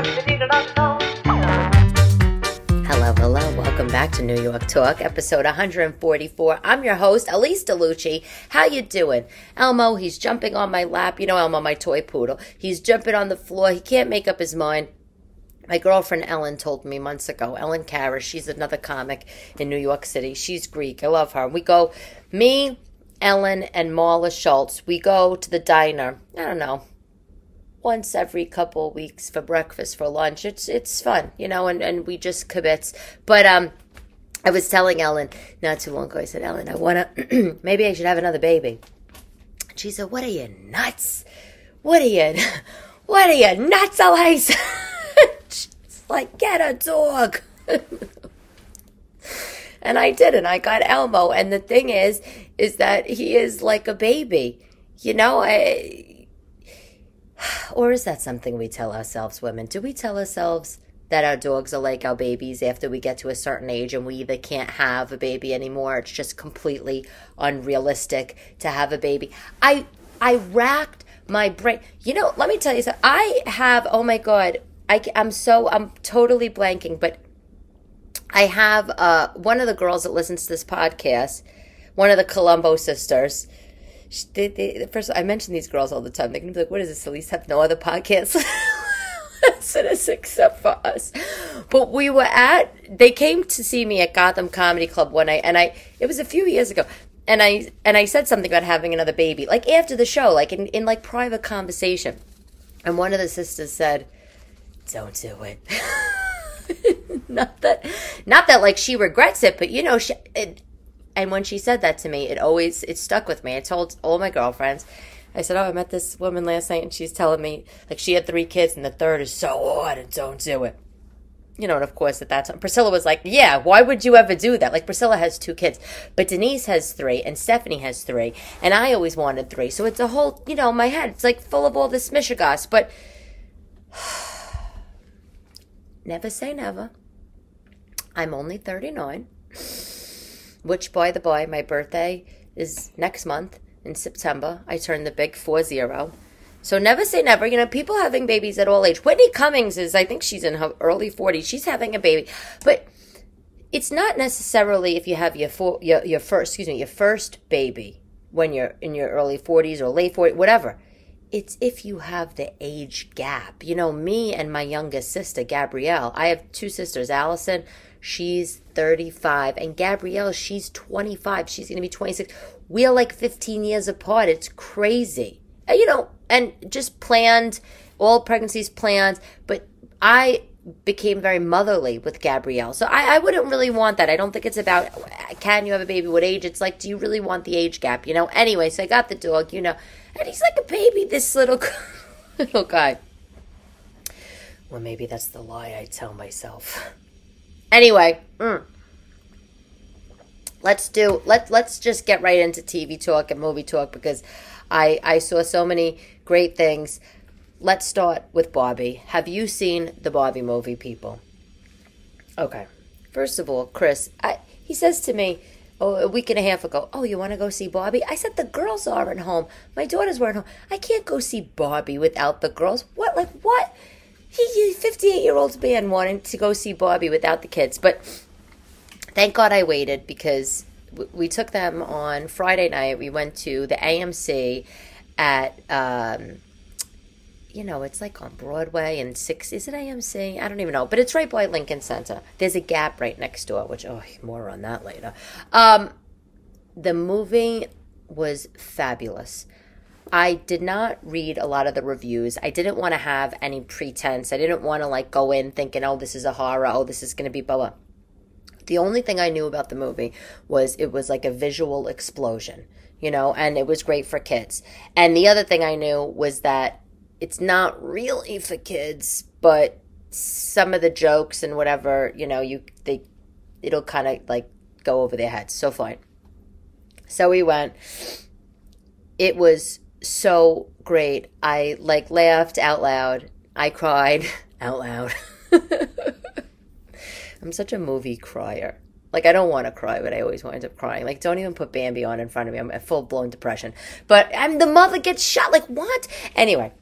Hello, hello. Welcome back to New York Tawk, episode 144. I'm your host, Elyse DeLucci. How you doing? Elmo, he's jumping on my lap. You know Elmo, my toy poodle. He's jumping on the floor. He can't make up his mind. My girlfriend Ellen told me months ago, Ellen Kara, she's another comic in New York City. She's Greek. I love her. We go, me, Ellen, and Marla Schultz, we go to the diner. I don't know, once every couple of weeks for breakfast for lunch. It's it's fun you know and, and we just kibitz but um i was telling ellen not too long ago i said ellen i want to maybe i should have another baby. She said what are you nuts? What are you what are you nuts elyse She's like get a dog. And i did and i got elmo. And the thing is is that he is like a baby you know? I or is that something we tell ourselves, women? Do we tell ourselves that our dogs are like our babies after we get to a certain age and we either can't have a baby anymore? It's just completely unrealistic to have a baby. I I racked my brain. You know, let me tell you something. I have. Oh my god. I, I'm so I'm totally blanking, but I have uh, one of the girls that listens to this podcast, one of the Colombo sisters they, they, first I mention these girls all the time. They're gonna be like, "What is this? Elyse have no other podcasts listeners except for us." But we were at. They came to see me at Gotham Comedy Club one night, and I. It was a few years ago, and I and I said something about having another baby, like after the show, like in in like private conversation, and one of the sisters said, "Don't do it." not that, not that like she regrets it, but you know, she. It, and when she said that to me, it always it stuck with me. I told all my girlfriends. I said, "Oh, I met this woman last night, and she's telling me like she had three kids, and the third is so hard, and don't do it." You know, and of course, at that time, Priscilla was like, "Yeah, why would you ever do that?" Like Priscilla has two kids, but Denise has three, and Stephanie has three, and I always wanted three. So it's a whole, you know, my head. It's like full of all this mishigas. But never say never. I'm only thirty nine which, by the by, my birthday is next month in September. I turn the big four zero. So never say never. You know, people having babies at all age. Whitney Cummings is, I think she's in her early 40s. She's having a baby. But it's not necessarily if you have your, for, your, your first, excuse me, your first baby when you're in your early 40s or late 40s, whatever. It's if you have the age gap. You know, me and my youngest sister, Gabrielle, I have two sisters, Allison she's 35 and gabrielle she's 25 she's going to be 26 we're like 15 years apart. It's crazy. And, you know and just planned all pregnancies planned. But i became very motherly with gabrielle. So I, I wouldn't really want that. I don't think it's about can you have a baby? What age? It's like do you really want the age gap you know? Anyway so i got the dog you know. And he's like a baby this little little guy. Well maybe that's the lie i tell myself Anyway, mm. let's do let let's just get right into TV talk and movie talk because I I saw so many great things. Let's start with Barbie. Have you seen the Barbie movie, people? Okay. First of all, Chris, I, he says to me oh, a week and a half ago, "Oh, you want to go see Barbie?" I said the girls aren't home. My daughters weren't home. I can't go see Barbie without the girls. What? Like what? He, 58 year old man wanting to go see Barbie without the kids. But thank God I waited because we took them on Friday night. We went to the AMC at, um, you know, it's like on Broadway and six. Is it AMC? I don't even know, but it's right by Lincoln Center. There's a Gap right next door, which oh, more on that later. Um, the movie was fabulous. I did not read a lot of the reviews. I didn't want to have any pretense. I didn't want to like go in thinking, oh, this is a horror. Oh, this is going to be blah, blah. The only thing I knew about the movie was it was like a visual explosion, you know, and it was great for kids. And the other thing I knew was that it's not really for kids, but some of the jokes and whatever, you know, you they it'll kind of like go over their heads. So fine. So we went. It was so great. I like laughed out loud. I cried out loud. I'm such a movie crier. Like I don't want to cry, but I always wind up crying. Like don't even put Bambi on in front of me. I'm a full blown depression. But I'm the mother gets shot. Like what? Anyway,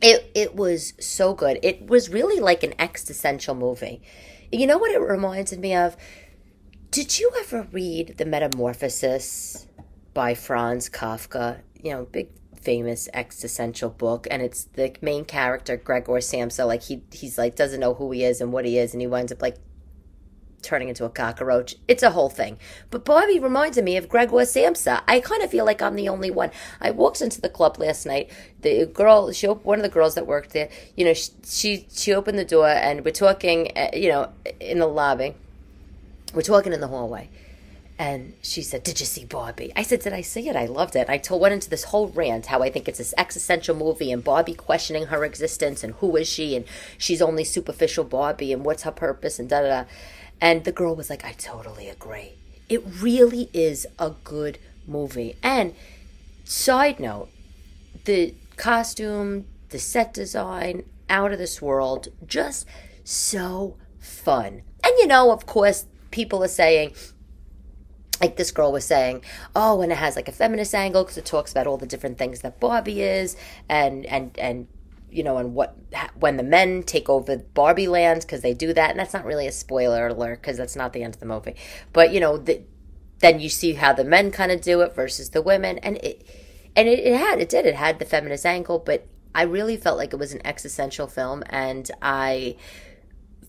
it it was so good. It was really like an existential movie. You know what it reminded me of? Did you ever read The Metamorphosis by Franz Kafka? You know, big famous existential book and it's the main character Gregor Samsa like he he's like doesn't know who he is and what he is and he winds up like turning into a cockroach. It's a whole thing. But Barbie reminded me of Gregor Samsa. I kind of feel like I'm the only one. I walked into the club last night. The girl, she one of the girls that worked there, you know, she she, she opened the door and we're talking, uh, you know, in the lobby. We're talking in the hallway. And she said, Did you see Barbie? I said, Did I see it? I loved it. I told, went into this whole rant how I think it's this existential movie and Barbie questioning her existence and who is she and she's only superficial Barbie and what's her purpose and da da da. And the girl was like, I totally agree. It really is a good movie. And side note, the costume, the set design, out of this world, just so fun. And you know, of course, people are saying, like this girl was saying, oh, and it has like a feminist angle because it talks about all the different things that Barbie is, and and and you know, and what when the men take over Barbie land because they do that, and that's not really a spoiler alert because that's not the end of the movie. But you know, the, then you see how the men kind of do it versus the women, and it and it, it had it did it had the feminist angle, but I really felt like it was an existential film, and I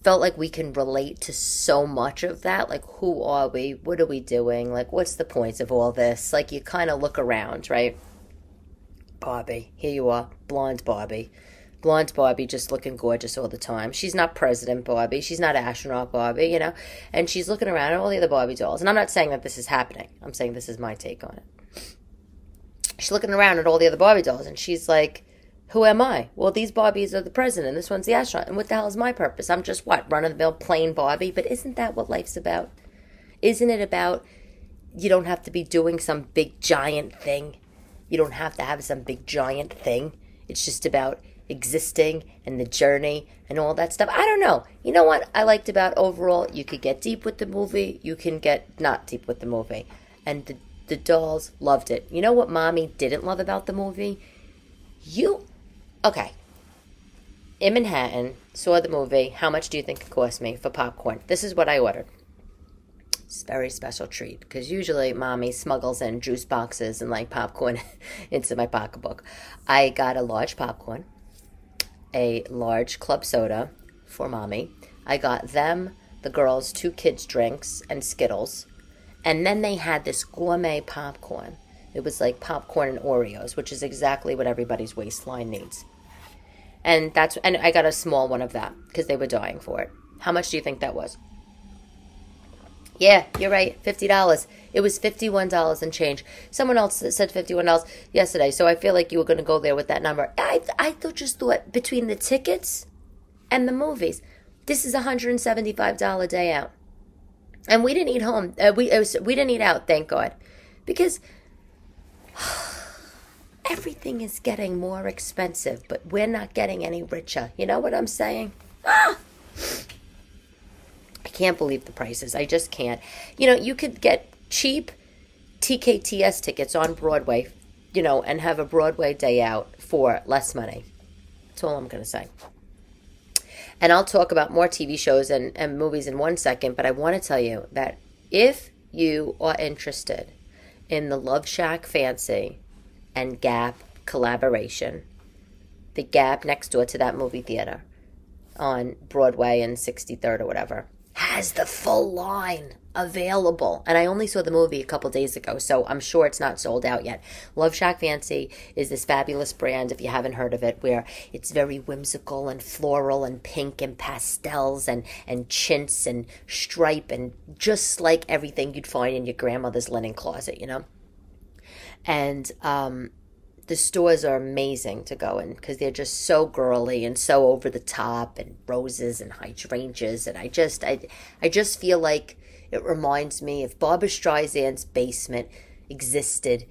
felt like we can relate to so much of that. Like, who are we? What are we doing? Like, what's the point of all this? Like, you kind of look around, right? Barbie, here you are, blonde Barbie blonde Barbie just looking gorgeous all the time. She's not President Barbie. She's not astronaut Barbie, you know? And she's looking around at all the other Barbie dolls. And I'm not saying that this is happening. I'm saying this is my take on it. She's looking around at all the other Barbie dolls and she's like, who am I? Well, these Barbies are the president. This one's the astronaut. And what the hell is my purpose? I'm just what? Run of the mill plain Barbie. But isn't that what life's about? Isn't it about you don't have to be doing some big giant thing? You don't have to have some big giant thing. It's just about existing and the journey and all that stuff. I don't know. You know what I liked about overall? You could get deep with the movie, you can get not deep with the movie. And the, the dolls loved it. You know what mommy didn't love about the movie? You, okay. In Manhattan, saw the movie. How much do you think it cost me for popcorn? This is what I ordered. It's a very special treat because usually mommy smuggles in juice boxes and like popcorn into my pocketbook. I got a large popcorn a large club soda for mommy. I got them, the girls, two kids' drinks and Skittles. And then they had this gourmet popcorn. It was like popcorn and Oreos, which is exactly what everybody's waistline needs. And that's and I got a small one of that because they were dying for it. How much do you think that was? Yeah, you're right. Fifty dollars. It was fifty-one dollars and change. Someone else said fifty-one dollars yesterday, so I feel like you were going to go there with that number. I I just thought between the tickets and the movies, this is a hundred and seventy-five dollar day out, and we didn't eat home. Uh, we was, we didn't eat out, thank God, because everything is getting more expensive, but we're not getting any richer. You know what I'm saying? Ah! I can't believe the prices. I just can't. You know, you could get cheap TKTS tickets on Broadway, you know, and have a Broadway day out for less money. That's all I'm going to say. And I'll talk about more TV shows and, and movies in one second, but I want to tell you that if you are interested in the Love Shack Fancy and Gap collaboration, the Gap next door to that movie theater on Broadway and 63rd or whatever, has the full line available. And I only saw the movie a couple days ago, so I'm sure it's not sold out yet. Love Shack Fancy is this fabulous brand, if you haven't heard of it, where it's very whimsical and floral and pink and pastels and, and chintz and stripe and just like everything you'd find in your grandmother's linen closet, you know? And um, the stores are amazing to go in because they're just so girly and so over the top and roses and hydrangeas and I just I I just feel like it reminds me if Barbra Streisand's basement existed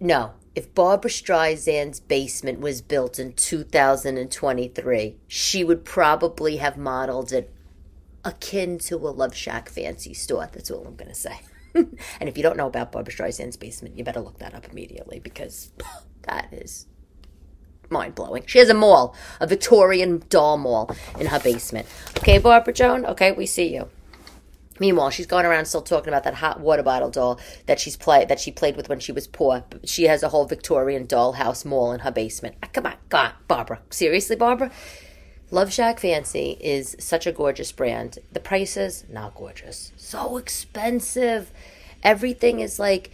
no if Barbra Streisand's basement was built in 2023 she would probably have modeled it akin to a Love Shack fancy store. That's all I'm going to say and if you don't know about Barbra Streisand's basement, you better look that up immediately because that is mind blowing. She has a mall, a Victorian doll mall in her basement. Okay, Barbara Joan? Okay, we see you. Meanwhile, she's going around still talking about that hot water bottle doll that she's play that she played with when she was poor. She has a whole Victorian dollhouse mall in her basement. Ah, come on, God, Barbara. Seriously, Barbara? Love Shack Fancy is such a gorgeous brand. The prices, not gorgeous. So expensive. Everything is like,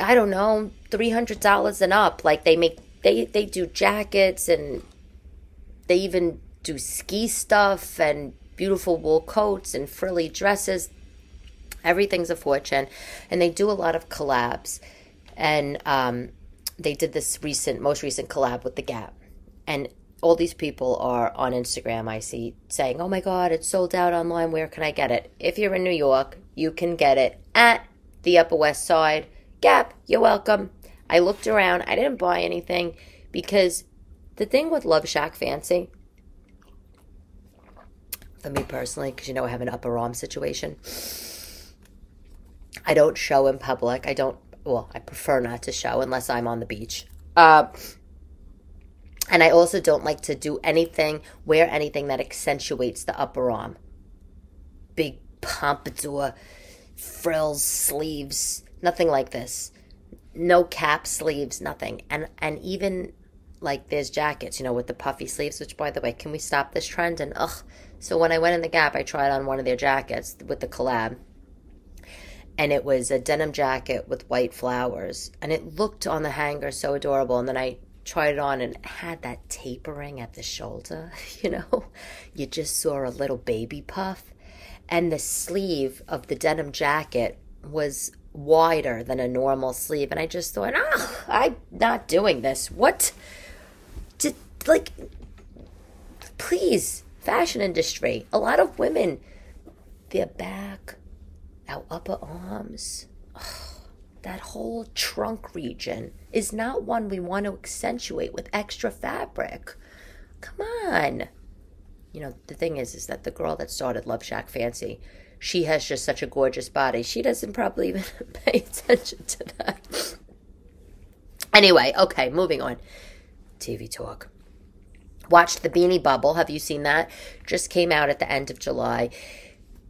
I don't know, three hundred dollars and up. Like they make they they do jackets and they even do ski stuff and beautiful wool coats and frilly dresses. Everything's a fortune, and they do a lot of collabs. And um, they did this recent, most recent collab with the Gap, and all these people are on Instagram. I see saying, "Oh my God, it's sold out online. Where can I get it?" If you're in New York, you can get it at the Upper West Side Gap. You're welcome. I looked around. I didn't buy anything because the thing with Love Shack Fancy, for me personally, because you know I have an upper arm situation, I don't show in public. I don't. Well, I prefer not to show unless I'm on the beach. Uh, and I also don't like to do anything, wear anything that accentuates the upper arm. Big pompadour, frills, sleeves, nothing like this. No cap sleeves, nothing. And and even like there's jackets, you know, with the puffy sleeves, which by the way, can we stop this trend? And ugh. So when I went in the Gap, I tried on one of their jackets with the collab. And it was a denim jacket with white flowers. And it looked on the hanger so adorable. And then I tried it on and had that tapering at the shoulder, you know? You just saw a little baby puff. And the sleeve of the denim jacket was wider than a normal sleeve. And I just thought, ah, I'm not doing this. What? Did, like, please, fashion industry. A lot of women, their back, our upper arms, that whole trunk region is not one we want to accentuate with extra fabric. Come on. You know, the thing is, is that the girl that started Love Shack Fancy, she has just such a gorgeous body. She doesn't probably even pay attention to that. Anyway, okay, moving on. TV talk. Watched The Beanie Bubble. Have you seen that? Just came out at the end of July.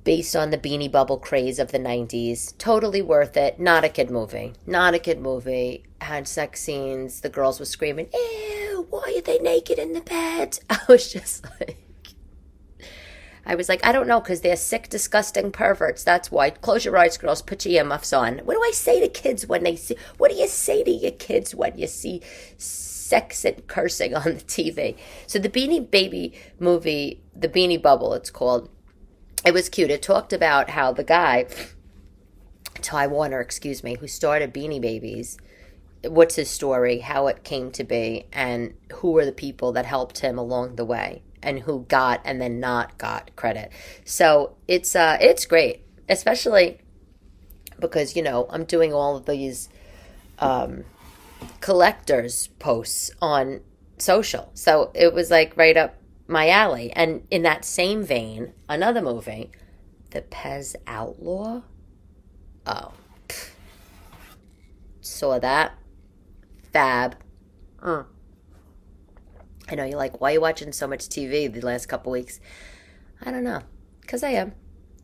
Based on the Beanie Bubble craze of the 90s. Totally worth it. Not a kid movie. Not a kid movie. Had sex scenes. The girls were screaming, Ew, why are they naked in the bed? I was just like, I was like, I don't know, because they're sick, disgusting perverts. That's why. Close your eyes, girls. Put your earmuffs on. What do I say to kids when they see? What do you say to your kids when you see sex and cursing on the TV? So the Beanie Baby movie, the Beanie Bubble, it's called. It was cute. It talked about how the guy, Ty Warner, excuse me, who started Beanie Babies what's his story, how it came to be, and who were the people that helped him along the way and who got and then not got credit. So it's uh it's great, especially because you know I'm doing all of these um, collectors posts on social, so it was like right up my alley. And in that same vein, another movie, The Pez Outlaw. Oh, saw that. Fab. Mm. I know you're like, why are you watching so much TV the last couple weeks? I don't know, cause I am,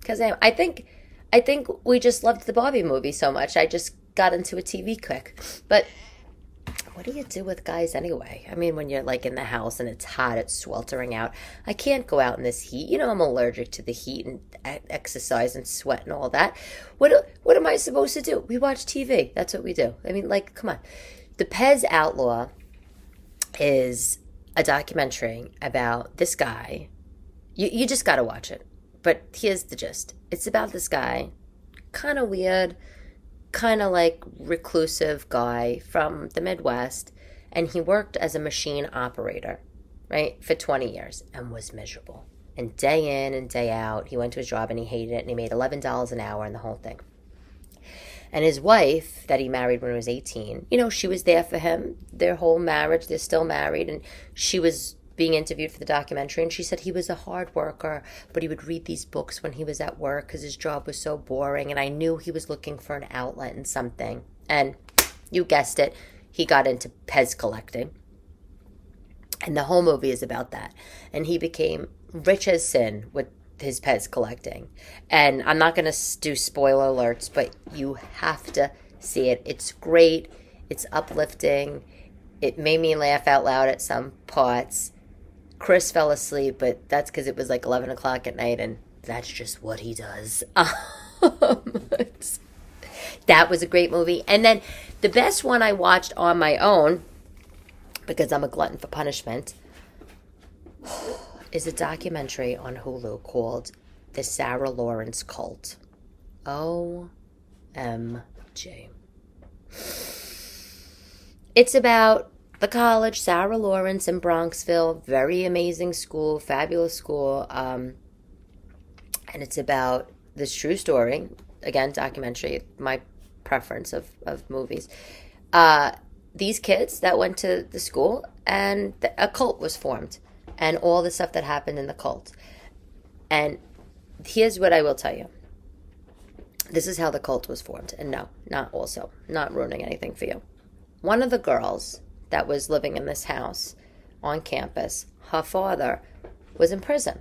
cause I am. I think, I think we just loved the Barbie movie so much. I just got into a TV quick. But what do you do with guys anyway? I mean, when you're like in the house and it's hot, it's sweltering out. I can't go out in this heat. You know, I'm allergic to the heat and exercise and sweat and all that. What what am I supposed to do? We watch TV. That's what we do. I mean, like, come on. The Pez Outlaw is a documentary about this guy. You, you just got to watch it. But here's the gist it's about this guy, kind of weird, kind of like reclusive guy from the Midwest. And he worked as a machine operator, right, for 20 years and was miserable. And day in and day out, he went to his job and he hated it and he made $11 an hour and the whole thing. And his wife, that he married when he was 18, you know, she was there for him, their whole marriage, they're still married. And she was being interviewed for the documentary and she said he was a hard worker but he would read these books when he was at work because his job was so boring and i knew he was looking for an outlet and something and you guessed it he got into pez collecting And the whole movie is about that. And he became rich as sin with his Pez collecting. And I'm not going to do spoiler alerts, but you have to see it. It's great. It's uplifting. It made me laugh out loud at some parts. Chris fell asleep, but that's because it was like 11 o'clock at night, and that's just what he does. Um, that was a great movie. And then the best one I watched on my own, because I'm a glutton for punishment, is a documentary on Hulu called The Sarah Lawrence Cult. OMG. It's about the college, Sarah Lawrence in Bronxville. Very amazing school, fabulous school. Um, and it's about this true story. Again, documentary, my preference of, of movies. Uh, these kids that went to the school and the, a cult was formed and all the stuff that happened in the cult. And here's what I will tell you. This is how the cult was formed. And no, not also, not ruining anything for you. One of the girls that was living in this house on campus, her father was in prison.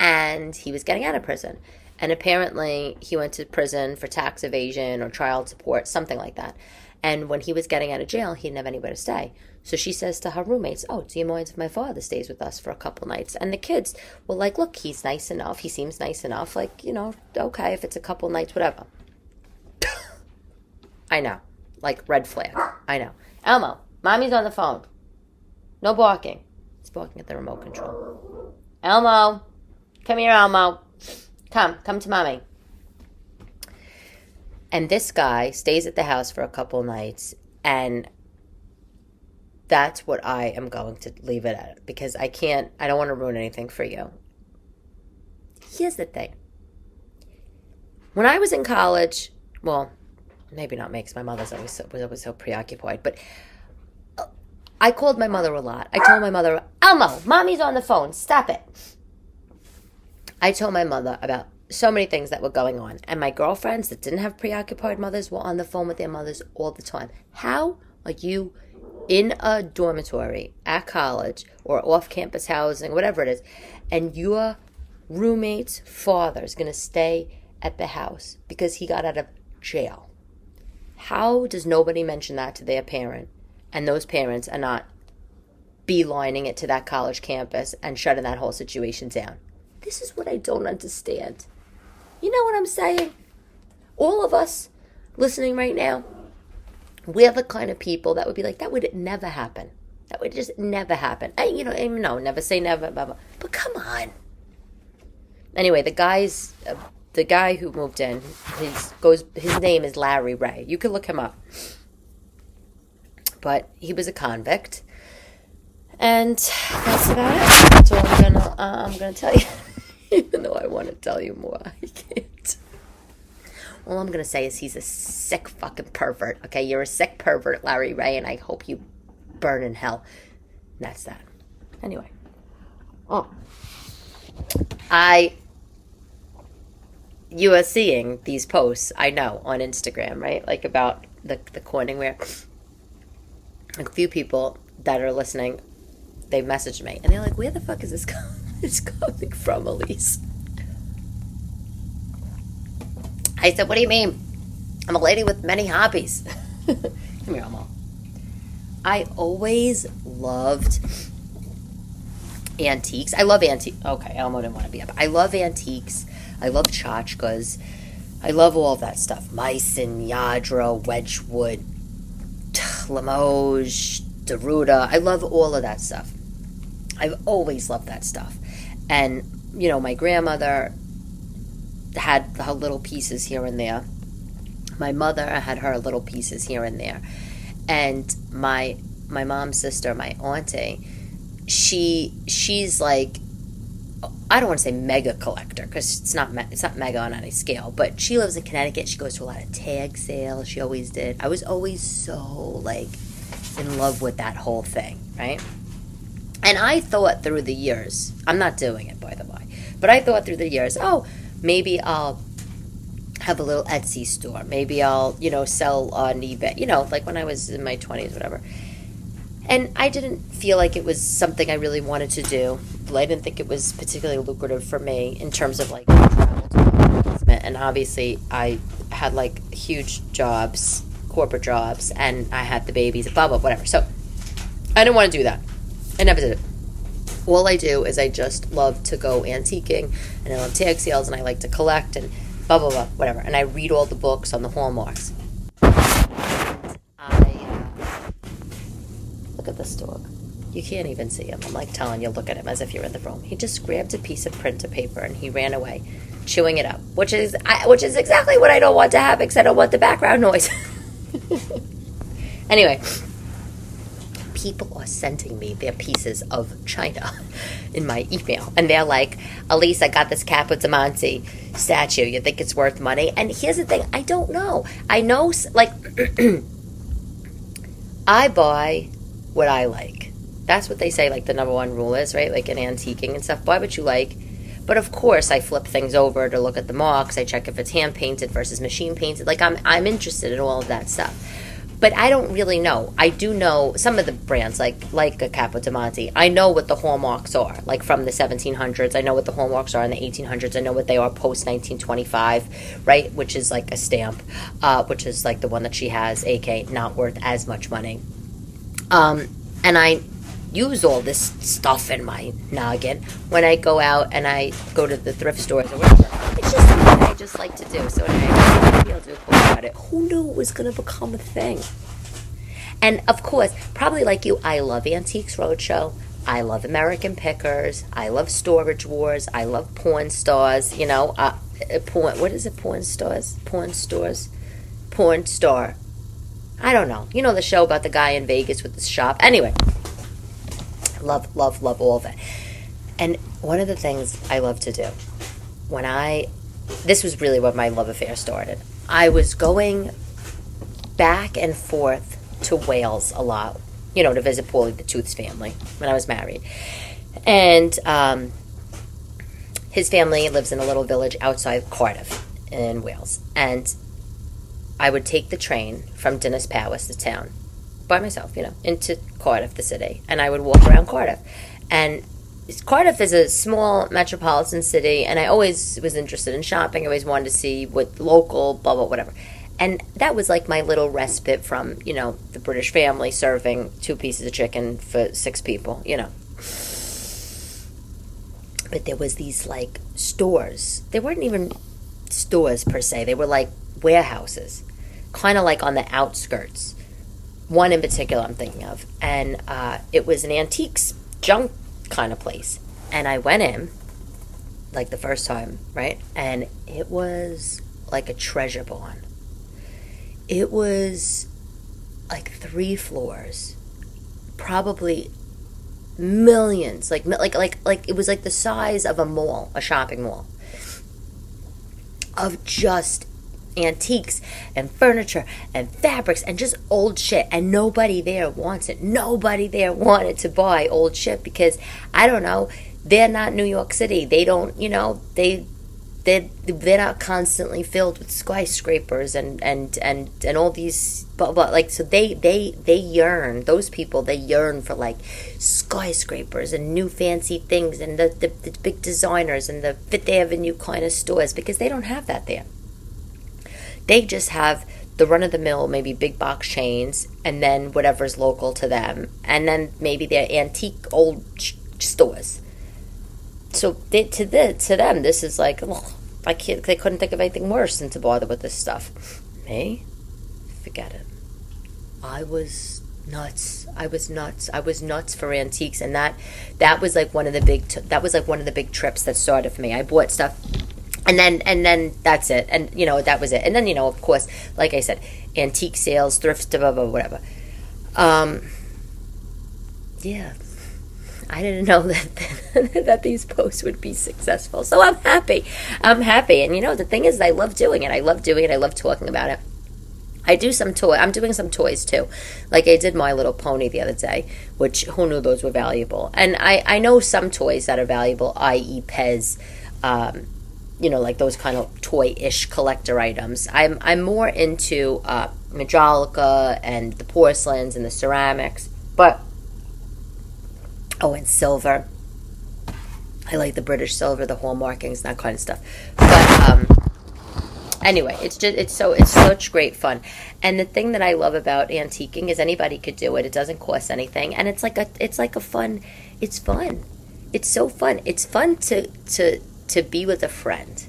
And he was getting out of prison. And apparently, he went to prison for tax evasion or child support, something like that. And when he was getting out of jail, he didn't have anywhere to stay. So she says to her roommates, Oh, do you mind if my father stays with us for a couple nights? And the kids were like, Look, he's nice enough. He seems nice enough. Like, you know, okay, if it's a couple nights, whatever. I know. Like, red flag. I know. Elmo, mommy's on the phone. No barking. He's barking at the remote control. Elmo, come here, Elmo. Come, come to mommy. And this guy stays at the house for a couple nights, and that's what I am going to leave it at because I can't, I don't want to ruin anything for you. Here's the thing when I was in college, well, maybe not me because my mother's always was always so preoccupied, but I called my mother a lot. I told my mother, Elmo, mommy's on the phone, stop it. I told my mother about so many things that were going on. And my girlfriends that didn't have preoccupied mothers were on the phone with their mothers all the time. How are you in a dormitory at college or off campus housing, whatever it is, and your roommate's father is going to stay at the house because he got out of jail? How does nobody mention that to their parent? And those parents are not beelining it to that college campus and shutting that whole situation down. This is what I don't understand. You know what I'm saying? All of us listening right now, we're the kind of people that would be like, that would never happen. That would just never happen. You know, no, never say never, blah, blah. but come on. Anyway, the guy's, uh, the guy who moved in, his goes, his name is Larry Ray. You can look him up. But he was a convict, and that's about it. That's all I'm gonna, uh, I'm gonna tell you. even though I want to tell you more, I can't. All I'm to say is he's a sick fucking pervert. Okay, you're a sick pervert, Larry Ray, and I hope you burn in hell. And that's that. Anyway. Oh. I. You are seeing these posts, I know, on Instagram, right? Like about the, the Corningware. A few people that are listening, they messaged me, and they're like, where the fuck is this coming from, Elyse. I said, What do you mean? I'm a lady with many hobbies. Come here, Elmo. I always loved antiques. I love antiques. Okay, Elmo didn't want to be up. I love antiques. I love tchotchkes. I love all that stuff. Meissen, Lladró, Wedgwood, Limoges, Deruta. I love all of that stuff. I've always loved that stuff. And, you know, my grandmother had her little pieces here and there. My mother had her little pieces here and there. And my my mom's sister, my auntie, she she's like I don't want to say mega collector because it's not it's not mega on any scale, but she lives in Connecticut. She goes to a lot of tag sales. She always did. I was always so like in love with that whole thing, right? And I thought through the years, I'm not doing it by the way, but I thought through the years, oh, maybe I'll have a little Etsy store. Maybe I'll, you know, sell on eBay, you know, like when I was in my 20s, whatever. And I didn't feel like it was something I really wanted to do. I didn't think it was particularly lucrative for me in terms of like travel and obviously I had like huge jobs, corporate jobs, and I had the babies, blah blah whatever. So I didn't want to do that. I never did it. All I do is I just love to go antiquing, and I love tag sales, and I like to collect and blah blah blah whatever. And I read all the books on the hallmarks. Look at this dog. You can't even see him. I'm like telling you, look at him as if you're in the room. He just grabbed a piece of printer paper and he ran away, chewing it up, which is I, which is exactly what I don't want to have because I don't want the background noise. anyway, people are sending me their pieces of china in my email, and they're like, "Elyse, I got this Capodimonte statue. You think it's worth money?" And here's the thing: I don't know. I know, like, I buy what I like. That's what they say, like the number one rule is, right? Like in antiquing and stuff. Buy what you like. But of course, I flip things over to look at the marks. I check if it's hand painted versus machine painted. Like I'm, I'm interested in all of that stuff. But I don't really know. I do know some of the brands, like like a Capodimonte. I know what the hallmarks are, like from the 1700s. I know what the hallmarks are in the 1800s. I know what they are post 1925, right? Which is like a stamp, uh, which is like the one that she has, AK, not worth as much money. Um, and I use all this stuff in my noggin when I go out and I go to the thrift stores or whatever. It's just something I just like to do. So anyway, I'll do a post about it. Who knew it was going to become a thing? And of course, probably like you, I love Antiques Roadshow. I love American Pickers. I love Storage Wars. I love porn stars. You know, uh, porn. What is it? Porn stars. Porn stores. Porn star. I don't know. You know the show about the guy in Vegas with the shop. Anyway, love, love, love all of it. And one of the things I love to do when I, this was really when my love affair started. I was going back and forth to Wales a lot, you know, to visit Paulie the Tooth's family when I was married. And um, his family lives in a little village outside Cardiff in Wales. And I would take the train from Dinas Powys, the town, by myself, you know, into Cardiff, the city, and I would walk around Cardiff. And Cardiff is a small metropolitan city, and I always was interested in shopping. I always wanted to see what local, blah, blah, whatever. And that was like my little respite from, you know, the British family serving two pieces of chicken for six people, you know. But there was these like stores. They weren't even stores per se. They were like warehouses kind of like on the outskirts. One in particular I'm thinking of. And uh, it was an antiques junk kind of place. And I went in, like the first time, right? And it was like a treasure barn. It was like three floors, probably millions, like like like like it was like the size of a mall, a shopping mall, of just antiques and furniture and fabrics and just old shit. And nobody there wants it. Nobody there wanted to buy old shit because i don't know they're not new york city. They don't you know they they're, they're not constantly filled with skyscrapers and and and and all these but, but like so they they they yearn those people they yearn for like skyscrapers and new fancy things and the, the, the big designers and the fifth avenue kind of stores because they don't have that there they just have the run of the mill, maybe big box chains, and then whatever's local to them, and then maybe their antique old stores. So they, to the, to them, this is like, I can't. They couldn't think of anything worse than to bother with this stuff. Me, forget it. I was nuts. I was nuts. I was nuts for antiques, and that that was like one of the big. T- that was like one of the big trips that started for me. I bought stuff and then and then that's it. And you know that was it. And then you know of course like i said antique sales thrift blah, blah, whatever. Um yeah. I didn't know that that these posts would be successful. So i'm happy. I'm happy. And you know the thing is i love doing it. I love doing it. I love talking about it. I do some toy. I'm doing some toys too, like I did My Little Pony the other day, which who knew those were valuable. And I I know some toys that are valuable, i.e. Pez, um, you know, like those kind of toy-ish collector items. I'm I'm more into uh, Majolica and the porcelains and the ceramics, but Oh, and silver. I like the British silver, the hall markings, that kind of stuff. But um, anyway, it's just it's so it's such great fun. And the thing that I love about antiquing is anybody could do it. It doesn't cost anything, and it's like a it's like a fun. It's fun. It's so fun. It's fun to to to be with a friend,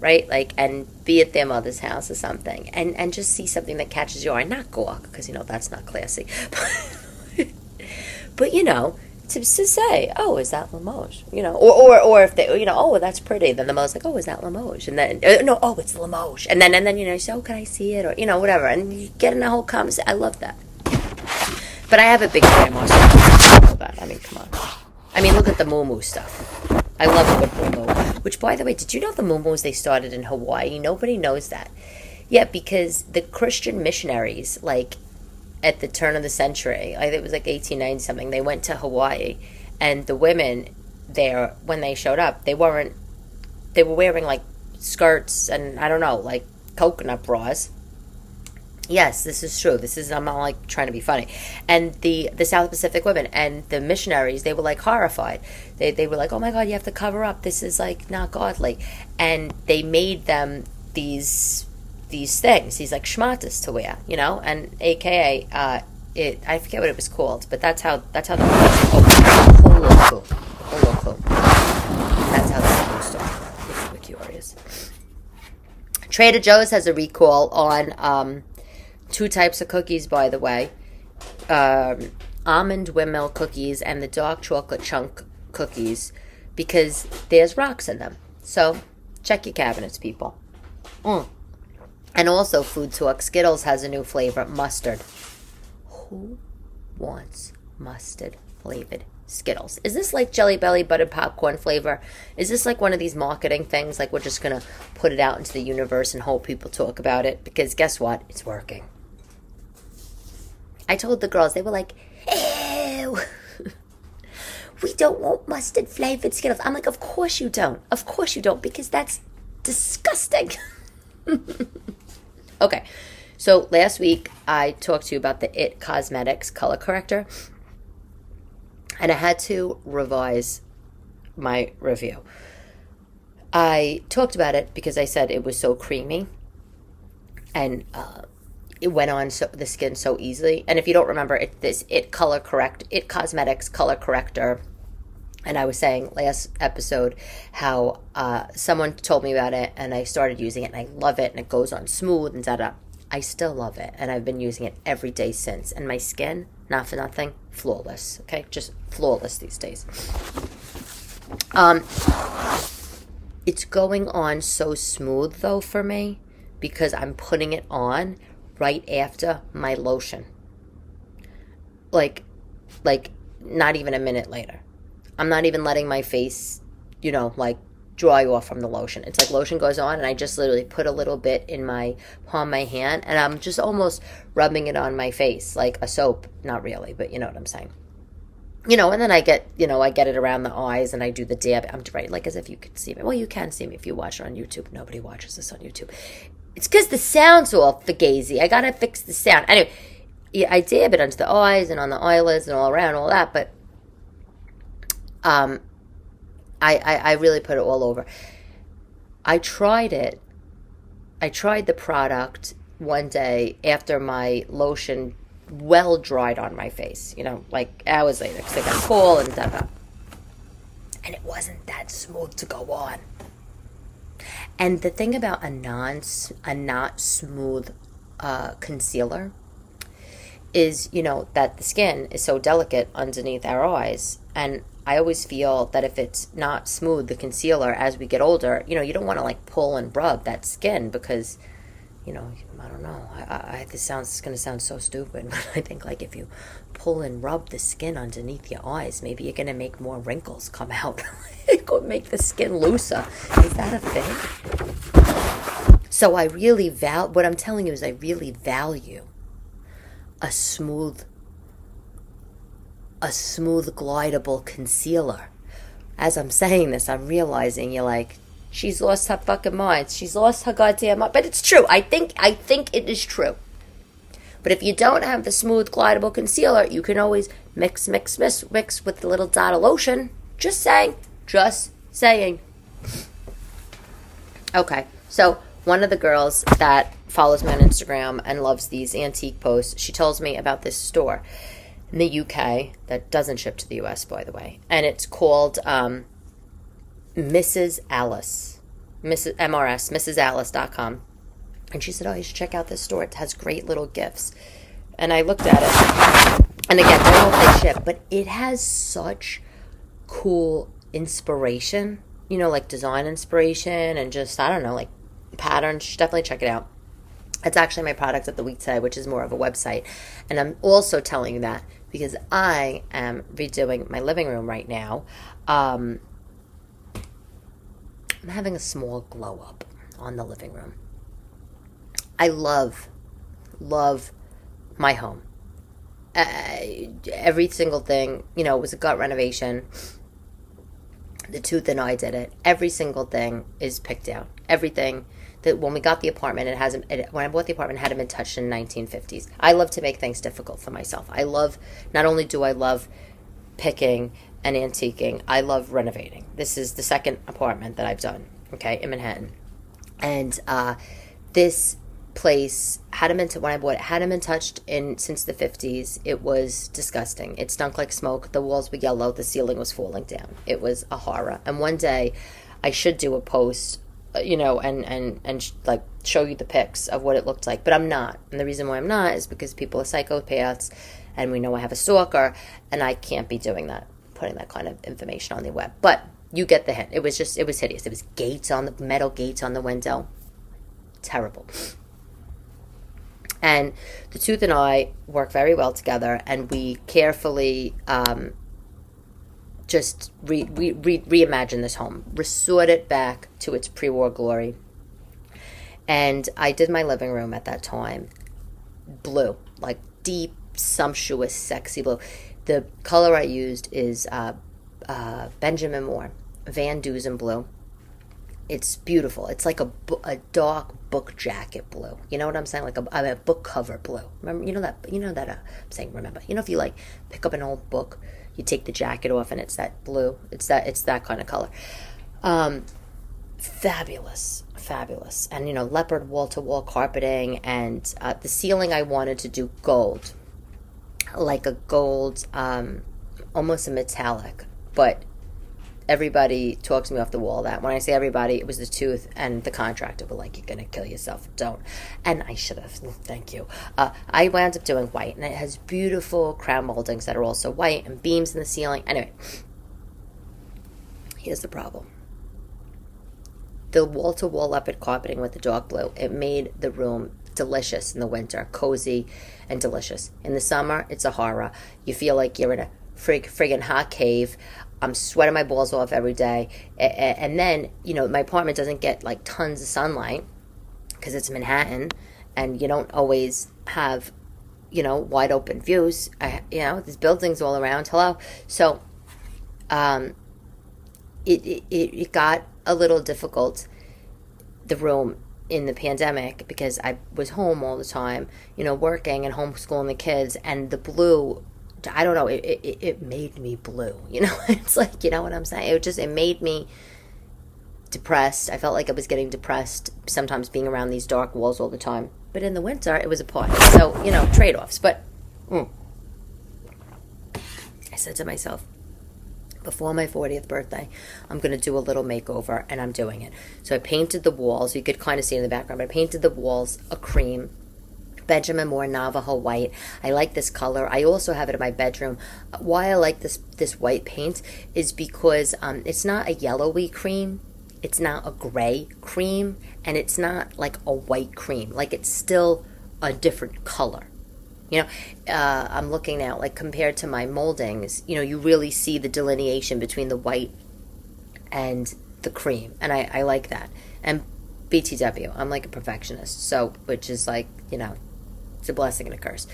right? Like and be at their mother's house or something, and and just see something that catches your eye. Not gawk, because you know that's not classy. but you know to, to say, oh, is that Limoges? You know, or, or, or if they, you know, oh, that's pretty. Then the most like, oh, is that Limoges? And then, uh, no, oh, it's Limoges. And then, and then, you know, you say, oh, can I see it? Or, you know, whatever. And you get in a whole conversation. I love that. But I have a big grandma. So I mean, come on. I mean, look at the muu-muu stuff. I love a good muu-muu Which, by the way, did you know the muu-muu they started in Hawaii? Nobody knows that. Yeah, because the Christian missionaries, like, at the turn of the century, I think it was like 1890 something, they went to Hawaii and the women there, when they showed up, they weren't, they were wearing like skirts and I don't know, like coconut bras. Yes, this is true. This is I'm not like trying to be funny. And the the South Pacific women and the missionaries, they were like horrified. They they were like, "Oh my god, you have to cover up. This is like not godly." And they made them these these things, these like schmatas to wear, you know, and AKA, uh, it I forget what it was called, but that's how that's how the oh, holoku. That's how the started. If you're curious. Trader Joe's has a recall on um, two types of cookies, by the way. Um, almond windmill cookies and the dark chocolate chunk cookies because there's rocks in them. So check your cabinets, people. Mm. And also, Food Talk Skittles has a new flavor mustard. Who wants mustard flavored Skittles? Is this like Jelly Belly buttered popcorn flavor? Is this like one of these marketing things? Like we're just going to put it out into the universe and hope people talk about it? Because guess what? It's working. I told the girls, they were like, ew. we don't want mustard flavored Skittles. I'm like, of course you don't. Of course you don't, because that's disgusting. Okay, so last week I talked to you about the It Cosmetics color corrector, and I had to revise my review. I talked about it because I said it was so creamy and uh, it went on so the skin so easily. And if you don't remember, it this it color correct it cosmetics color corrector. And I was saying last episode how uh, someone told me about it, and I started using it, and I love it, and it goes on smooth and da da. I still love it, and I've been using it every day since. And my skin, not for nothing, flawless. Okay, just flawless these days. Um, it's going on so smooth though for me because I'm putting it on right after my lotion. Like, like not even a minute later. I'm not even letting my face, you know, like dry off from the lotion. It's like lotion goes on, and I just literally put a little bit in my palm my hand, and I'm just almost rubbing it on my face like a soap. Not really, but you know what I'm saying. You know, and then I get, you know, I get it around the eyes, and I do the dab. I'm right, like as if you could see me. Well, you can see me if you watch it on YouTube. Nobody watches this on YouTube. It's because the sound's all fugazi. I gotta fix the sound. Anyway, yeah, I dab it onto the eyes and on the eyelids and all around, all that, but um, I, I, I really put it all over. I tried it. I tried the product one day after my lotion well dried on my face, you know, like hours later because I got full and da da. And it wasn't that smooth to go on. And the thing about a non a not smooth uh, concealer is, you know, that the skin is so delicate underneath our eyes, and I always feel that if it's not smooth, the concealer, as we get older, you know, you don't want to like pull and rub that skin because, you know, I don't know. I, I this sounds going to sound so stupid, but I think like if you pull and rub the skin underneath your eyes, maybe you're going to make more wrinkles come out. it could make the skin looser. Is that a thing? So I really val. What I'm telling you is, I really value a smooth a smooth, glidable concealer. As I'm saying this, I'm realizing you're like, she's lost her fucking mind. She's lost her goddamn mind. But it's true. I think I think it is true. But if you don't have the smooth, glidable concealer, you can always Mix, mix, mix, mix with a little dot of lotion. Just saying. Just saying. Okay, so one of the girls that follows me on Instagram and loves these antique posts, she tells me about this store in the UK that doesn't ship to the US, by the way, and it's called um, Mrs. Alice, Mrs. MRS, MrsAlice.com. And she said, "Oh, you should check out this store. It has great little gifts." And I looked at it, and again, I don't know if they ship, but it has such cool inspiration. You know, like design inspiration and just I don't know, like patterns. Definitely check it out. It's actually my product of the week today, which is more of a website. And I'm also telling you that because I am redoing my living room right now. Um, I'm having a small glow up on the living room. I love, love my home. Uh, every single thing, you know, it was a gut renovation. The tooth and I did it. Every single thing is picked out. Everything that when we got the apartment, it hasn't. It, when I bought the apartment, it hadn't been touched in 1950s. I love to make things difficult for myself. I love. Not only do I love picking and antiquing, I love renovating. This is the second apartment that I've done. Okay, in Manhattan, and uh, this place hadn't been when I bought it hadn't been touched in since the 50s. It was disgusting. It stunk like smoke. The walls were yellow. The ceiling was falling down. It was a horror. And one day, I should do a post uh, you know, and and and sh- like show you the pics of what it looked like. But I'm not, and the reason why I'm not is because people are psychopaths, and we know I have a stalker, and I can't be doing that, putting that kind of information on the web. But you get the hint. It was just, it was hideous. It was gates on the metal gates on the window, terrible. And the tooth and I work very well together, and we carefully um, just re, re, re, reimagine this home, resort it back to its pre war glory. And I did my living room at that time blue, like deep, sumptuous, sexy blue. The color I used is uh, uh, Benjamin Moore, Van Deusen blue. It's beautiful. It's like a, a dark book jacket blue. You know what I'm saying? Like a, a book cover blue. Remember, you know that. You know that. Uh, I'm saying remember. You know if you like pick up an old book you take the jacket off and it's that blue. It's that it's that kind of color. Um, fabulous, fabulous, and you know leopard wall to wall carpeting and uh, the ceiling. I wanted to do gold, like a gold, um, almost a metallic, but everybody talks me off the wall that when I say everybody, it was the tooth and the contractor were like, "You're gonna kill yourself, don't." And I should have. Thank you. Uh, I wound up doing white, and it has beautiful crown moldings that are also white and beams in the ceiling. Anyway, here's the problem. The wall to wall leopard carpeting with the dark blue, it made the room delicious in the winter, cozy and delicious. In the summer, it's a horror. You feel like you're in a frig, friggin' hot cave. I'm sweating my balls off every day. And then, you know, my apartment doesn't get like tons of sunlight because it's Manhattan and you don't always have, you know, wide open views. I, you know, there's buildings all around. Hello. So, um, it, it, it got a little difficult, the room in the pandemic because I was home all the time, you know, working and homeschooling the kids, and the blue I don't know. It, it, it made me blue. You know, it's like you know what I'm saying. It just it made me depressed. I felt like I was getting depressed sometimes being around these dark walls all the time. But in the winter, it was a party. So you know, trade offs. But mm, I said to myself, before my 40th birthday, I'm going to do a little makeover, and I'm doing it. So I painted the walls. You could kind of see in the background, but I painted the walls a cream Benjamin Moore Navajo white. I like this color. I also have it in my bedroom. Why I like this this white paint is because um, it's not a yellowy cream. It's not a gray cream, and it's not like a white cream. Like it's still a different color. You know, uh, I'm looking now, like compared to my moldings, you know, you really see the delineation between the white and the cream. And I, I like that. And BTW, I'm like a perfectionist. So, which is like, you know, it's a blessing and a curse.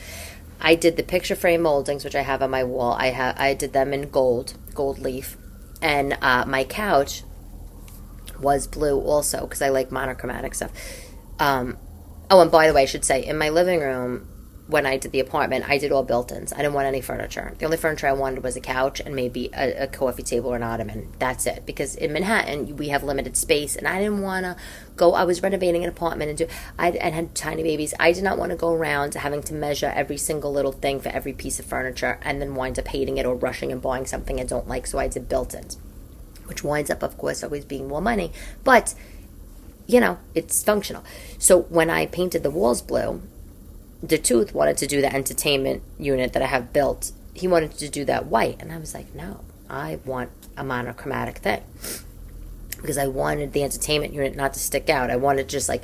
I did the picture frame moldings, which I have on my wall. I have I did them in gold, gold leaf, and uh, my couch was blue also because I like monochromatic stuff. Um, oh, and by the way, I should say in my living room, when I did the apartment, I did all built-ins. I didn't want any furniture. The only furniture I wanted was a couch and maybe a, a coffee table or an ottoman. That's it. Because in Manhattan, we have limited space, and I didn't want to go. I was renovating an apartment and do. I and had tiny babies. I did not want to go around having to measure every single little thing for every piece of furniture and then wind up hating it or rushing and buying something I don't like. So I did built-ins, which winds up, of course, always being more money, but you know, it's functional. So when I painted the walls blue, the tooth wanted to do the entertainment unit that I have built. He wanted to do that white. And I was like, no, I want a monochromatic thing. Because I wanted the entertainment unit not to stick out. I wanted to just like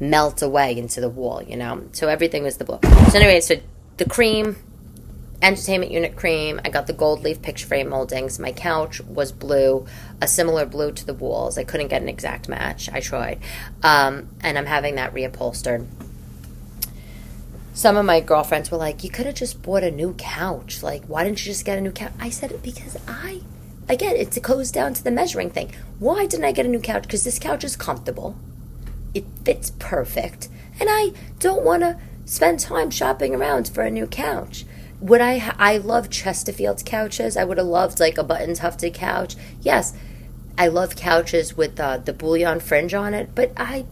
melt away into the wall, you know? So everything was the blue. So anyway, so the cream, entertainment unit cream. I got the gold leaf picture frame moldings. My couch was blue, a similar blue to the walls. I couldn't get an exact match. I tried. Um, and I'm having that reupholstered some of my girlfriends were like, "You could have just bought a new couch. Like, why didn't you just get a new couch?" I said, "Because I, again, it goes down to the measuring thing. Why didn't I get a new couch? Because this couch is comfortable, it fits perfect, and I don't want to spend time shopping around for a new couch." Would I? Ha- I love Chesterfield's couches. I would have loved like a button tufted couch. Yes, I love couches with uh, the bullion fringe on it, but I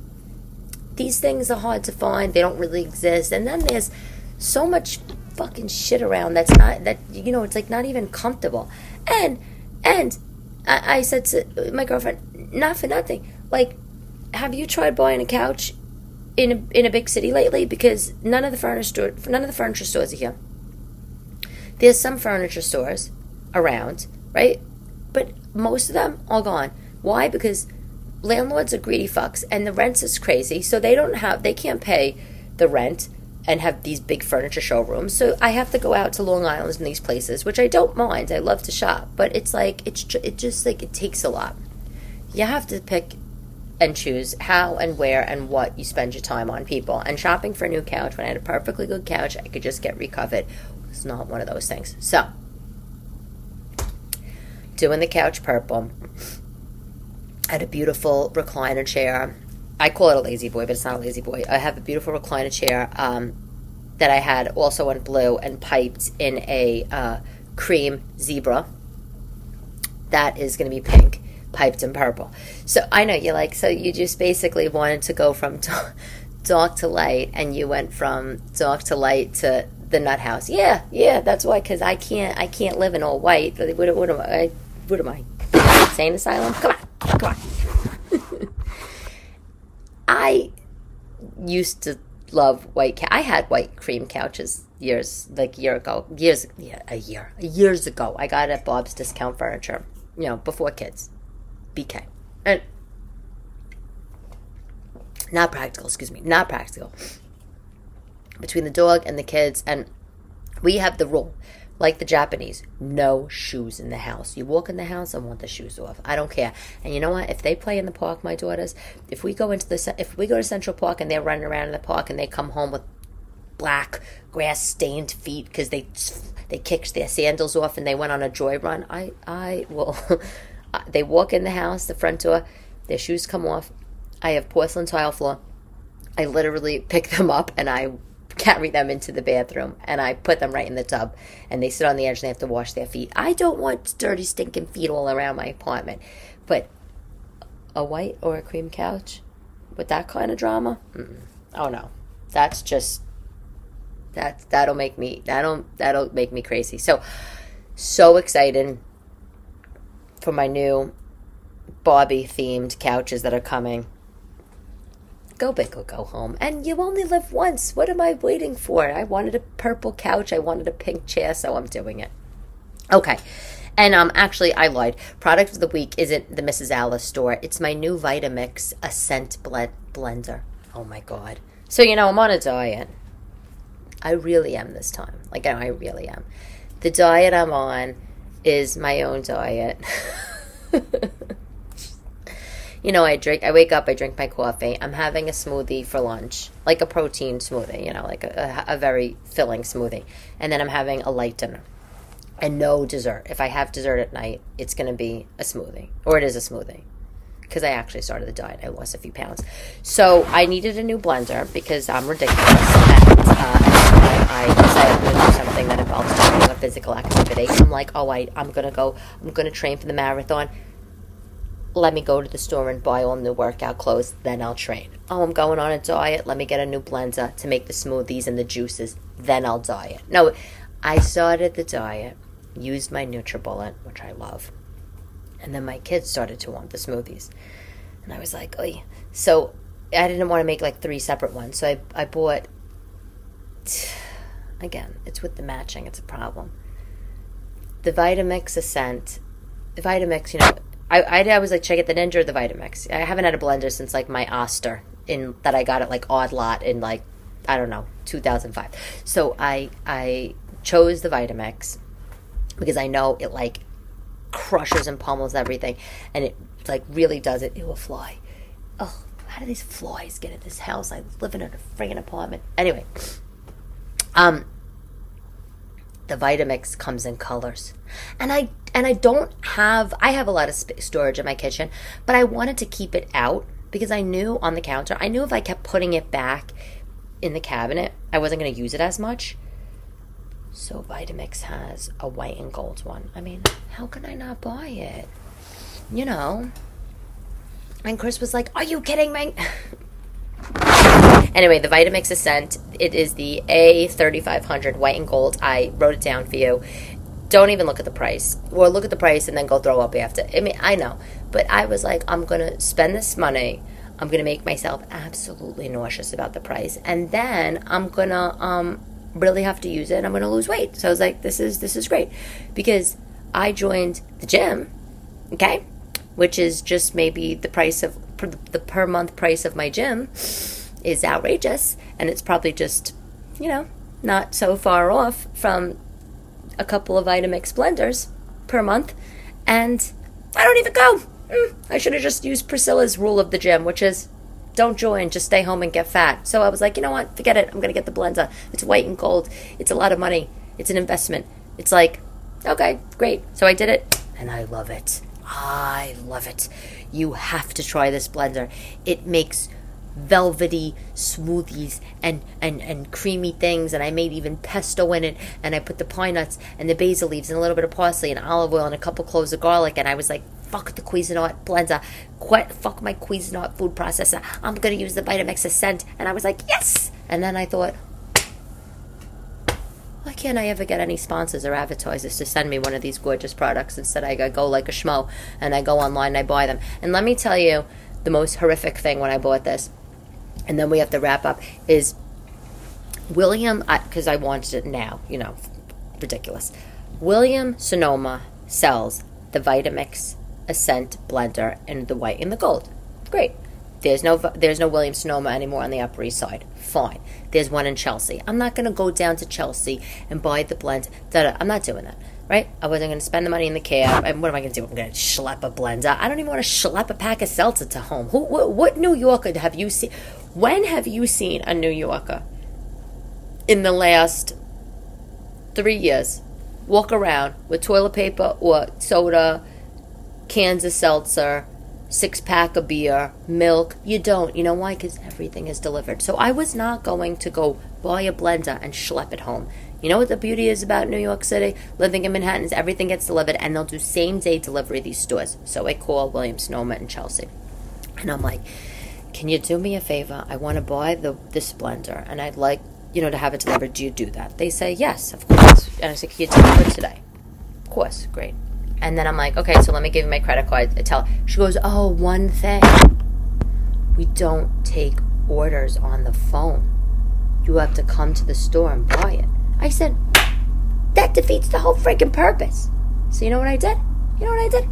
these things are hard to find. They don't really exist. And then there's so much fucking shit around that's not that you know it's like not even comfortable. And and I, I said to my girlfriend, not for nothing. Like, have you tried buying a couch in a, in a big city lately? Because none of the furniture store, none of the furniture stores are here. There's some furniture stores around, right? But most of them are gone. Why? Because landlords are greedy fucks and the rents is crazy so they don't have they can't pay the rent and have these big furniture showrooms. So i have to go out to long island and these places which i don't mind. I love to shop but it's like it's it just like it takes a lot. You have to pick and choose how and where and what you spend your time on people. And shopping for a new couch when i had a perfectly good couch i could just get recovered. It's not one of those things. So doing the couch purple I had a beautiful recliner chair. I call it a lazy boy, but it's not a lazy boy. I have a beautiful recliner chair um, that I had also in blue and piped in a uh, cream zebra. That is going to be pink, piped in purple. So I know you like. So you just basically wanted to go from dark to light, and you went from dark to light to the nut house. Yeah, yeah, that's why. Because I can't, I can't live in all white. What, what am I? What am I? Insane asylum? Come on. Come on. I used to love white. I had white cream couches years, like year ago. Years, yeah, a year, years ago. I got it at Bob's Discount Furniture. You know, before kids, BK, and not practical. Excuse me, not practical. Between the dog and the kids, and we have the rule like the Japanese, no shoes in the house. You walk in the house, I want the shoes off. I don't care. And you know what? If they play in the park, my daughters, if we go into the if we go to Central Park and they're running around in the park and they come home with black grass stained feet because they they kicked their sandals off and they went on a joy run, I I will. they walk in the house, the front door, their shoes come off. I have porcelain tile floor. I literally pick them up and I carry them into the bathroom and I put them right in the tub and they sit on the edge and they have to wash their feet. I don't want dirty, stinking feet all around my apartment. But a white or a cream couch with that kind of drama? Mm-mm. Oh no. That's just that that'll make me that'll that'll make me crazy. So so excited for my new Barbie themed couches that are coming go big or go home. And you only live once. What am I waiting for? I wanted a purple couch. I wanted a pink chair, so I'm doing it. Okay. And um, actually, I lied. Product of the week isn't the Mrs. Alice store. It's my new Vitamix Ascent blend blender. Oh my god. So you know, I'm on a diet. I really am this time. Like I really am. The diet I'm on is my own diet. you know, I drink, I wake up, I drink my coffee. I'm having a smoothie for lunch, like a protein smoothie, you know, like a, a, a very filling smoothie. And then I'm having a light dinner and no dessert. If I have dessert at night, it's going to be a smoothie, or it is a smoothie. Because I actually started the diet, I lost a few pounds. So I needed a new blender because I'm ridiculous. And uh, I, decided to do something that involves a physical activity. I'm like, oh, I, I'm going to go, I'm going to train for the marathon. Let me go to the store and buy all new workout clothes, then I'll train. Oh, I'm going on a diet. Let me get a new blender to make the smoothies and the juices, then I'll diet. No, I started the diet, used my NutriBullet, which I love, and then my kids started to want the smoothies. And I was like, Oy. so I didn't want to make like three separate ones. So I, I bought, again, it's with the matching, it's a problem. The Vitamix Ascent, the Vitamix, you know, I, I, was like, should I get the Ninja or the Vitamix. I haven't had a blender since like my Oster in that I got at like Odd Lot in like, I don't know, 2005. So I, I chose the Vitamix because I know it like crushes and pummels everything and it like really does it. It will fly. Oh, how do these flies get in this house? I live in a friggin' apartment. Anyway, um, the Vitamix comes in colors, and I and I don't have. I have a lot of storage in my kitchen, but I wanted to keep it out because I knew on the counter. I knew if I kept putting it back in the cabinet, I wasn't going to use it as much. So Vitamix has a white and gold one. I mean, how can I not buy it? You know, and Chris was like, Are you kidding me? anyway, the Vitamix Ascent, it is the A3500 white and gold. I wrote it down for you. Don't even look at the price. Or look at the price and then go throw up after. I mean, I know. But I was like, I'm going to spend this money. I'm going to make myself absolutely nauseous about the price. And then I'm going to um, really have to use it and I'm going to lose weight. So I was like, this is this is great. Because I joined the gym, okay? which is just maybe the price of the per month price of my gym is outrageous and it's probably just you know not so far off from a couple of Vitamix blenders per month and I don't even go. Mm, I should have just used Priscilla's rule of the gym which is don't join just stay home and get fat. So I was like you know what? Forget it. I'm gonna get the blender. It's white and gold. It's a lot of money. It's an investment. It's like okay great. So I did it and I love it. I love it. You have to try this blender. It makes velvety smoothies and, and, and creamy things and I made even pesto in it and I put the pine nuts and the basil leaves and a little bit of parsley and olive oil and a couple cloves of garlic and I was like fuck the Cuisinart blender. Qu- fuck my Cuisinart food processor. I'm gonna use the Vitamix Ascent. And I was like yes! And then I thought why can't I ever get any sponsors or advertisers to send me one of these gorgeous products? Instead, I go like a schmo and I go online and I buy them. And let me tell you the most horrific thing when I bought this, and then we have to wrap up, is William, because I, I wanted it now, you know, ridiculous. William Sonoma sells the Vitamix Ascent blender in the white and the gold. Great. There's no there's no William Sonoma anymore on the Upper East Side. Fine. There's one in Chelsea. I'm not going to go down to Chelsea and buy the blend. Da-da. I'm not doing that. Right? I wasn't going to spend the money in the cab. And what am I going to do? I'm going to schlep a blender. I don't even want to schlep a pack of seltzer to home. Who? What, what New Yorker have you seen? When have you seen a New Yorker in the last three years walk around with toilet paper or soda, cans of seltzer? Six pack of beer, milk. You don't. You know why? Because everything is delivered. So I was not going to go buy a blender and schlep it home. You know what the beauty is about New York City? Living in Manhattan is everything gets delivered and they'll do same day delivery these stores. So I call William Sonoma in Chelsea. And I'm like, can you do me a favor? I want to buy the this blender and I'd like, you know, to have it delivered. Do you do that? They say, yes, of course. And I said, can you deliver today? Of course. Great. And then I'm like, okay, so let me give you my credit card. I tell she goes, oh, one thing. We don't take orders on the phone. You have to come to the store and buy it. I said, that defeats the whole freaking purpose. So you know what I did? You know what I did?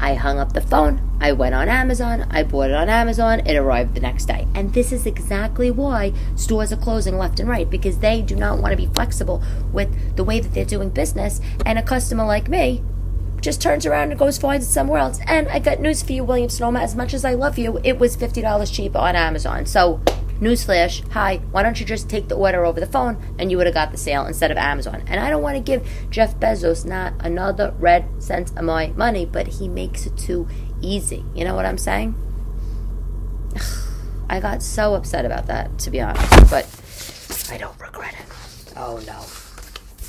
I hung up the phone. I went on Amazon. I bought it on Amazon. It arrived the next day. And this is exactly why stores are closing left and right because they do not want to be flexible with the way that they're doing business. And a customer like me just turns around and goes finds it somewhere else. And I got news for you, William Sonoma. As much as I love you, it was fifty dollars cheaper on Amazon. So, newsflash: Hi, why don't you just take the order over the phone, and you would have got the sale instead of Amazon? And I don't want to give Jeff Bezos not another red cent of my money, but he makes it too easy. You know what I'm saying? I got so upset about that, to be honest. But I don't regret it. Oh no.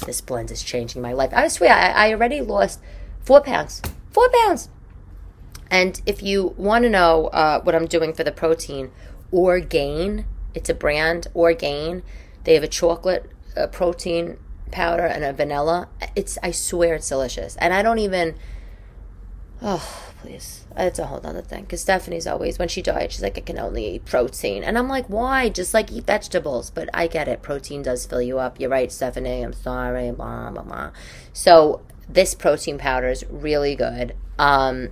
This blend is changing my life. I swear, I, I already lost four pounds. Four pounds. And if you want to know uh, what I'm doing for the protein, Orgain, it's a brand, Orgain. They have a chocolate uh, protein powder and a vanilla. It's I swear it's delicious. And I don't even oh please. It's a whole other thing. Because Stephanie's always when she died, she's like, I can only eat protein. And I'm like, why? Just like eat vegetables. But I get it. Protein does fill you up. You're right, Stephanie. I'm sorry. Blah blah blah. So this protein powder is really good. Um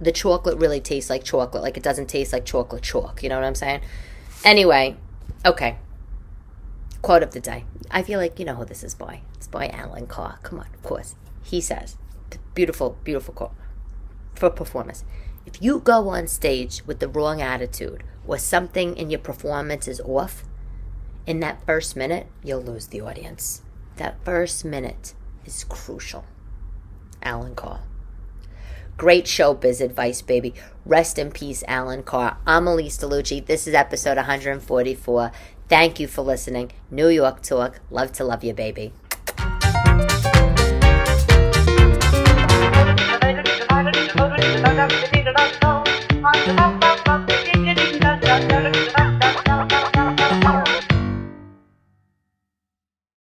the chocolate really tastes like chocolate. Like it doesn't taste like chocolate chalk. You know what I'm saying? Anyway, okay. Quote of the day. I feel like you know who this is by. It's by Allan Carr. Come on, of course. He says, beautiful, beautiful quote for performance. If you go on stage with the wrong attitude or something in your performance is off, in that first minute, you'll lose the audience. That first minute is crucial. Allan Carr. Great showbiz advice, baby. Rest in peace, Allan Carr. I'm Elyse DeLucci. This is episode 144. Thank you for listening. New York Tawk. Love to love you, baby.